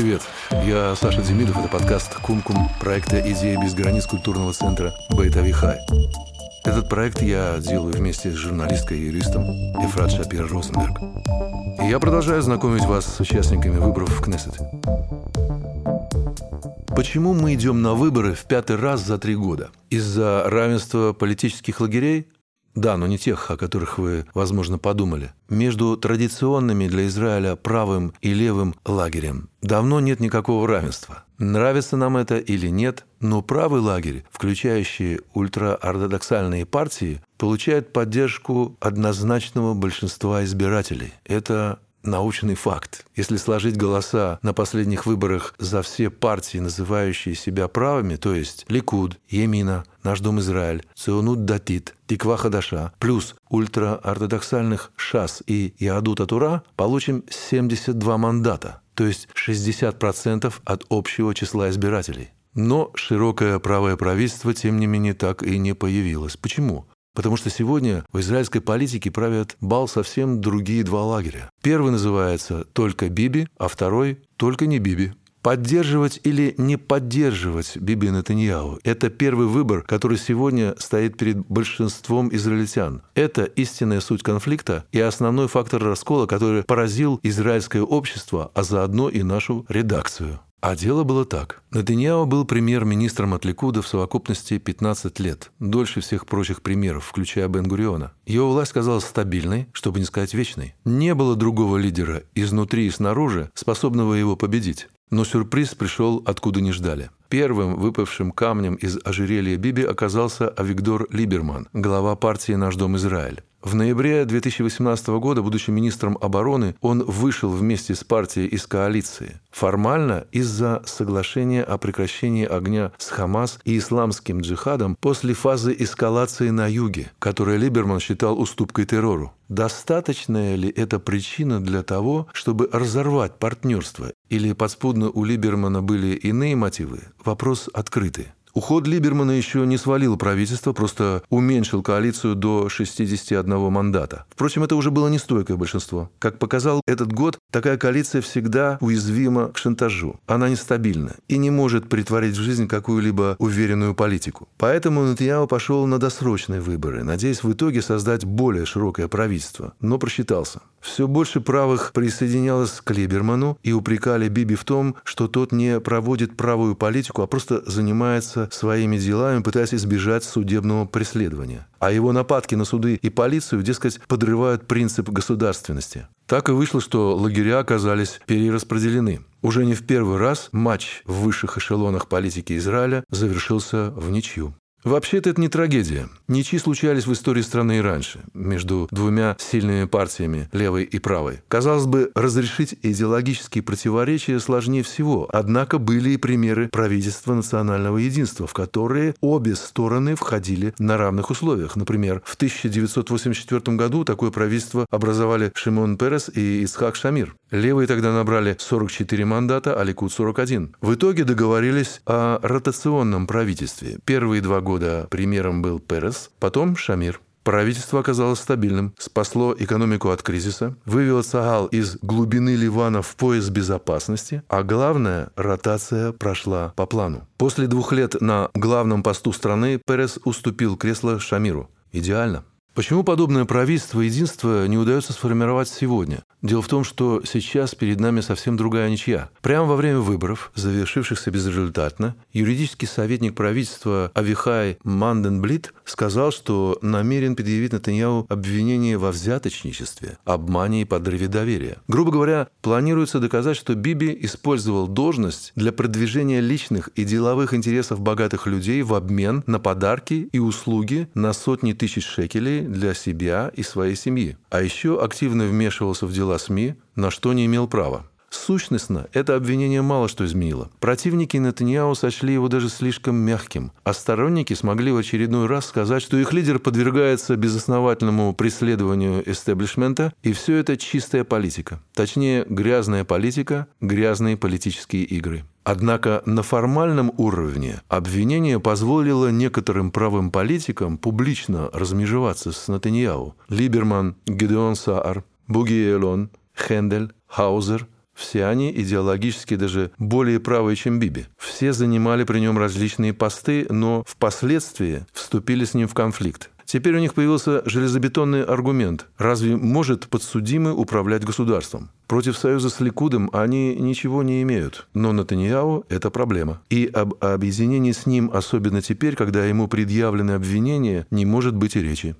привет! Я Саша Демидов, это подкаст «Кум-Кум» проекта «Идея без границ» культурного центра Бейтавихай. Этот проект я делаю вместе с журналисткой и юристом Ефрат Шапир Розенберг. И я продолжаю знакомить вас с участниками выборов в Кнессет. Почему мы идем на выборы в пятый раз за три года? Из-за равенства политических лагерей? Да, но не тех, о которых вы, возможно, подумали. Между традиционными для Израиля правым и левым лагерем давно нет никакого равенства. Нравится нам это или нет, но правый лагерь, включающий ультраортодоксальные партии, получает поддержку однозначного большинства избирателей. Это научный факт. Если сложить голоса на последних выборах за все партии, называющие себя правыми, то есть Ликуд, Емина, Наш Дом Израиль, Ционут Датит, Тиква Хадаша, плюс ультраортодоксальных ШАС и Яадута Тура, получим 72 мандата, то есть 60% от общего числа избирателей. Но широкое правое правительство, тем не менее, так и не появилось. Почему? Потому что сегодня в израильской политике правят бал совсем другие два лагеря. Первый называется «Только Биби», а второй «Только не Биби». Поддерживать или не поддерживать Биби Натаньяу – это первый выбор, который сегодня стоит перед большинством израильтян. Это истинная суть конфликта и основной фактор раскола, который поразил израильское общество, а заодно и нашу редакцию. А дело было так. Натаньяо был премьер-министром от Ликуда в совокупности 15 лет, дольше всех прочих премьеров, включая Бен-Гуриона. Его власть казалась стабильной, чтобы не сказать вечной. Не было другого лидера изнутри и снаружи, способного его победить. Но сюрприз пришел откуда не ждали. Первым выпавшим камнем из ожерелья Биби оказался Авигдор Либерман, глава партии «Наш дом Израиль». В ноябре 2018 года, будучи министром обороны, он вышел вместе с партией из коалиции. Формально из-за соглашения о прекращении огня с Хамас и исламским джихадом после фазы эскалации на юге, которую Либерман считал уступкой террору. Достаточная ли это причина для того, чтобы разорвать партнерство? Или подспудно у Либермана были иные мотивы? Вопрос открытый. Уход Либермана еще не свалил правительство, просто уменьшил коалицию до 61 мандата. Впрочем, это уже было нестойкое большинство. Как показал этот год, такая коалиция всегда уязвима к шантажу. Она нестабильна и не может притворить в жизнь какую-либо уверенную политику. Поэтому Нетаньяху пошел на досрочные выборы, надеясь в итоге создать более широкое правительство, но просчитался. Все больше правых присоединялось к Либерману и упрекали Биби в том, что тот не проводит правую политику, а просто занимается своими делами, пытаясь избежать судебного преследования. А его нападки на суды и полицию, дескать, подрывают принцип государственности. Так и вышло, что лагеря оказались перераспределены. Уже не в первый раз матч в высших эшелонах политики Израиля завершился в ничью. Вообще-то это не трагедия. Ничьи случались в истории страны и раньше, между двумя сильными партиями, левой и правой. Казалось бы, разрешить идеологические противоречия сложнее всего, однако были и примеры правительства национального единства, в которые обе стороны входили на равных условиях. Например, в 1984 году такое правительство образовали Шимон Перес и Исхак Шамир. Левые тогда набрали 44 мандата, а Ликуд 41. В итоге договорились о ротационном правительстве. Первые два года премьером был Перес, потом Шамир. Правительство оказалось стабильным, спасло экономику от кризиса, вывело Сагал из глубины Ливана в пояс безопасности, а главное, ротация прошла по плану. После двух лет на главном посту страны Перес уступил кресло Шамиру. Идеально. Почему подобное правительство единства не удается сформировать сегодня? Дело в том, что сейчас перед нами совсем другая ничья. Прямо во время выборов, завершившихся безрезультатно, юридический советник правительства Авихай Манденблит сказал, что намерен предъявить Натаньяу обвинение во взяточничестве, обмане и подрыве доверия. Грубо говоря, планируется доказать, что Биби использовал должность для продвижения личных и деловых интересов богатых людей в обмен на подарки и услуги на сотни тысяч шекелей для себя и своей семьи. А еще активно вмешивался в дела СМИ, на что не имел права. Сущностно это обвинение мало что изменило. Противники Нетаньяу сочли его даже слишком мягким, а сторонники смогли в очередной раз сказать, что их лидер подвергается безосновательному преследованию эстеблишмента, и все это чистая политика. Точнее, грязная политика, грязные политические игры. Однако на формальном уровне обвинение позволило некоторым правым политикам публично размежеваться с Натаньяу. Либерман, Гедеон Саар, Буги Элон, Хендель, Хаузер – Все они идеологически даже более правые, чем Биби. Все занимали при нем различные посты, но впоследствии вступили с ним в конфликт. Теперь у них появился железобетонный аргумент. Разве может подсудимый управлять государством? Против союза с Ликудом они ничего не имеют. Но Натаньяу – это проблема. И об объединении с ним, особенно теперь, когда ему предъявлены обвинения, не может быть и речи.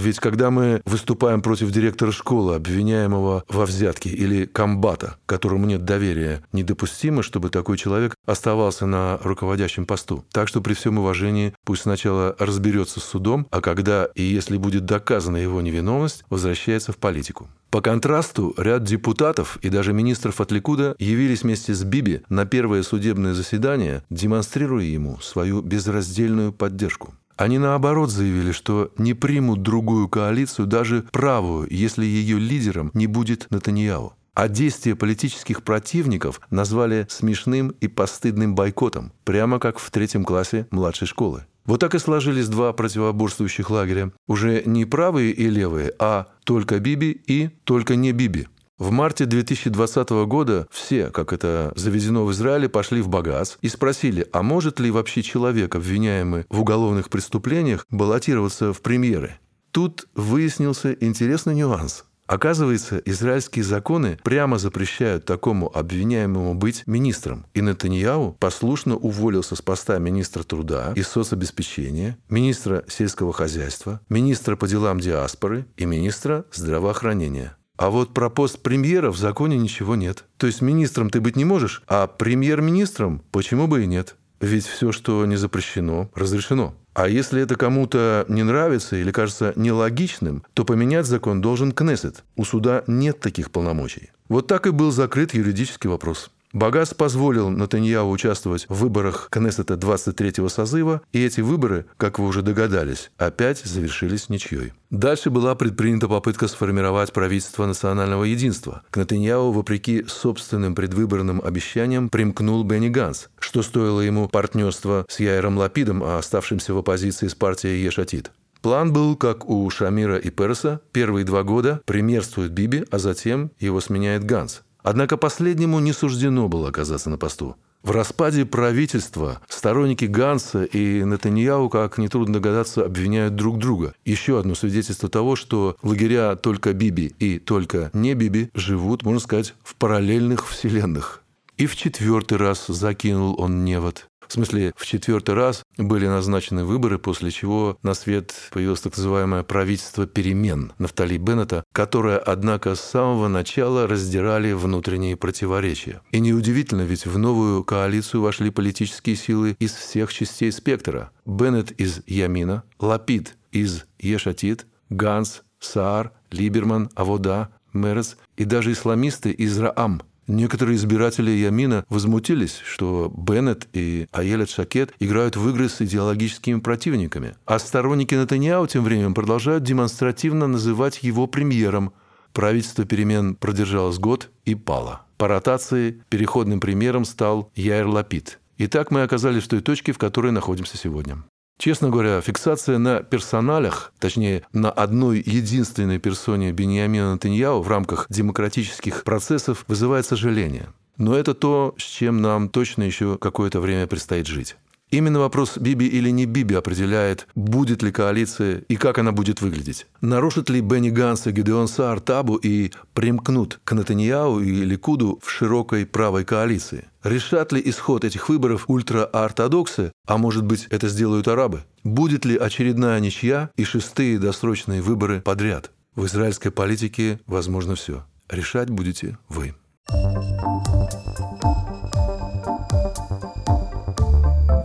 Ведь когда мы выступаем против директора школы, обвиняемого во взятке, или комбата, которому нет доверия, недопустимо, чтобы такой человек оставался на руководящем посту. Так что при всем уважении пусть сначала разберется с судом, а когда и если будет доказана его невиновность, возвращается в политику. По контрасту, ряд депутатов и даже министров от Ликуда явились вместе с Биби на первое судебное заседание, демонстрируя ему свою безраздельную поддержку. Они наоборот заявили, что не примут другую коалицию, даже правую, если ее лидером не будет Натаньяу. А действия политических противников назвали смешным и постыдным бойкотом, прямо как в третьем классе младшей школы. Вот так и сложились два противоборствующих лагеря. Уже не правые и левые, а только Биби и только не Биби. В марте 2020 года все, как это заведено в Израиле, пошли в Багаз и спросили, а может ли вообще человек, обвиняемый в уголовных преступлениях, баллотироваться в премьеры. Тут выяснился интересный нюанс. Оказывается, израильские законы прямо запрещают такому обвиняемому быть министром. И Нетаньяу послушно уволился с поста министра труда и соцобеспечения, министра сельского хозяйства, министра по делам диаспоры и министра здравоохранения. А вот про пост премьера в законе ничего нет. То есть министром ты быть не можешь, а премьер-министром почему бы и нет? Ведь все, что не запрещено, разрешено. А если это кому-то не нравится или кажется нелогичным, то поменять закон должен Кнессет. У суда нет таких полномочий. Вот так и был закрыт юридический вопрос. Багас позволил Натаньяу участвовать в выборах Кнессета 23-го созыва, и эти выборы, как вы уже догадались, опять завершились ничьей. Дальше была предпринята попытка сформировать правительство национального единства. К Натаньяу, вопреки собственным предвыборным обещаниям, примкнул Бенни Ганс, что стоило ему партнерства с Яйром Лапидом, а оставшимся в оппозиции с партией Ешатит. План был, как у Шамира и Перса, первые два года премьерствует Биби, а затем его сменяет Ганс – Однако последнему не суждено было оказаться на посту. В распаде правительства сторонники Ганса и Нетаньяу, как нетрудно догадаться, обвиняют друг друга. Еще одно свидетельство того, что лагеря только Биби и только не Биби живут, можно сказать, в параллельных вселенных. И в четвертый раз закинул он невод. В смысле, в четвертый раз были назначены выборы, после чего на свет появилось так называемое правительство перемен Нафтали Беннета, которое, однако, с самого начала раздирали внутренние противоречия. И неудивительно, ведь в новую коалицию вошли политические силы из всех частей спектра. Беннет из Ямина, Лапид из Ешатит, Ганс, Саар, Либерман, Авода, Мерес и даже исламисты из Раам – Некоторые избиратели Ямина возмутились, что Беннет и Аелет Шакет играют в игры с идеологическими противниками. А сторонники Натаньяу тем временем продолжают демонстративно называть его премьером. Правительство перемен продержалось год и пало. По ротации переходным премьером стал Яир Лапид. И так мы оказались в той точке, в которой находимся сегодня. Честно говоря, фиксация на персоналях, точнее, на одной единственной персоне Бениамина Натаньяу в рамках демократических процессов вызывает сожаление. Но это то, с чем нам точно еще какое-то время предстоит жить. Именно вопрос Биби или не Биби определяет, будет ли коалиция и как она будет выглядеть. Нарушит ли Бенни Ганс и Гедеон Саар табу и примкнут к Натаньяу и Ликуду в широкой правой коалиции? Решат ли исход этих выборов ультраортодоксы, а может быть это сделают арабы? Будет ли очередная ничья и шестые досрочные выборы подряд? В израильской политике возможно все. Решать будете вы.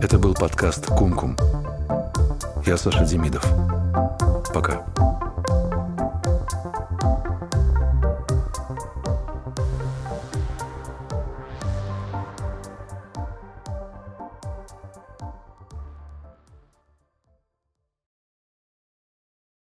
Это был подкаст «Кум-Кум». Я Саша Демидов. Пока.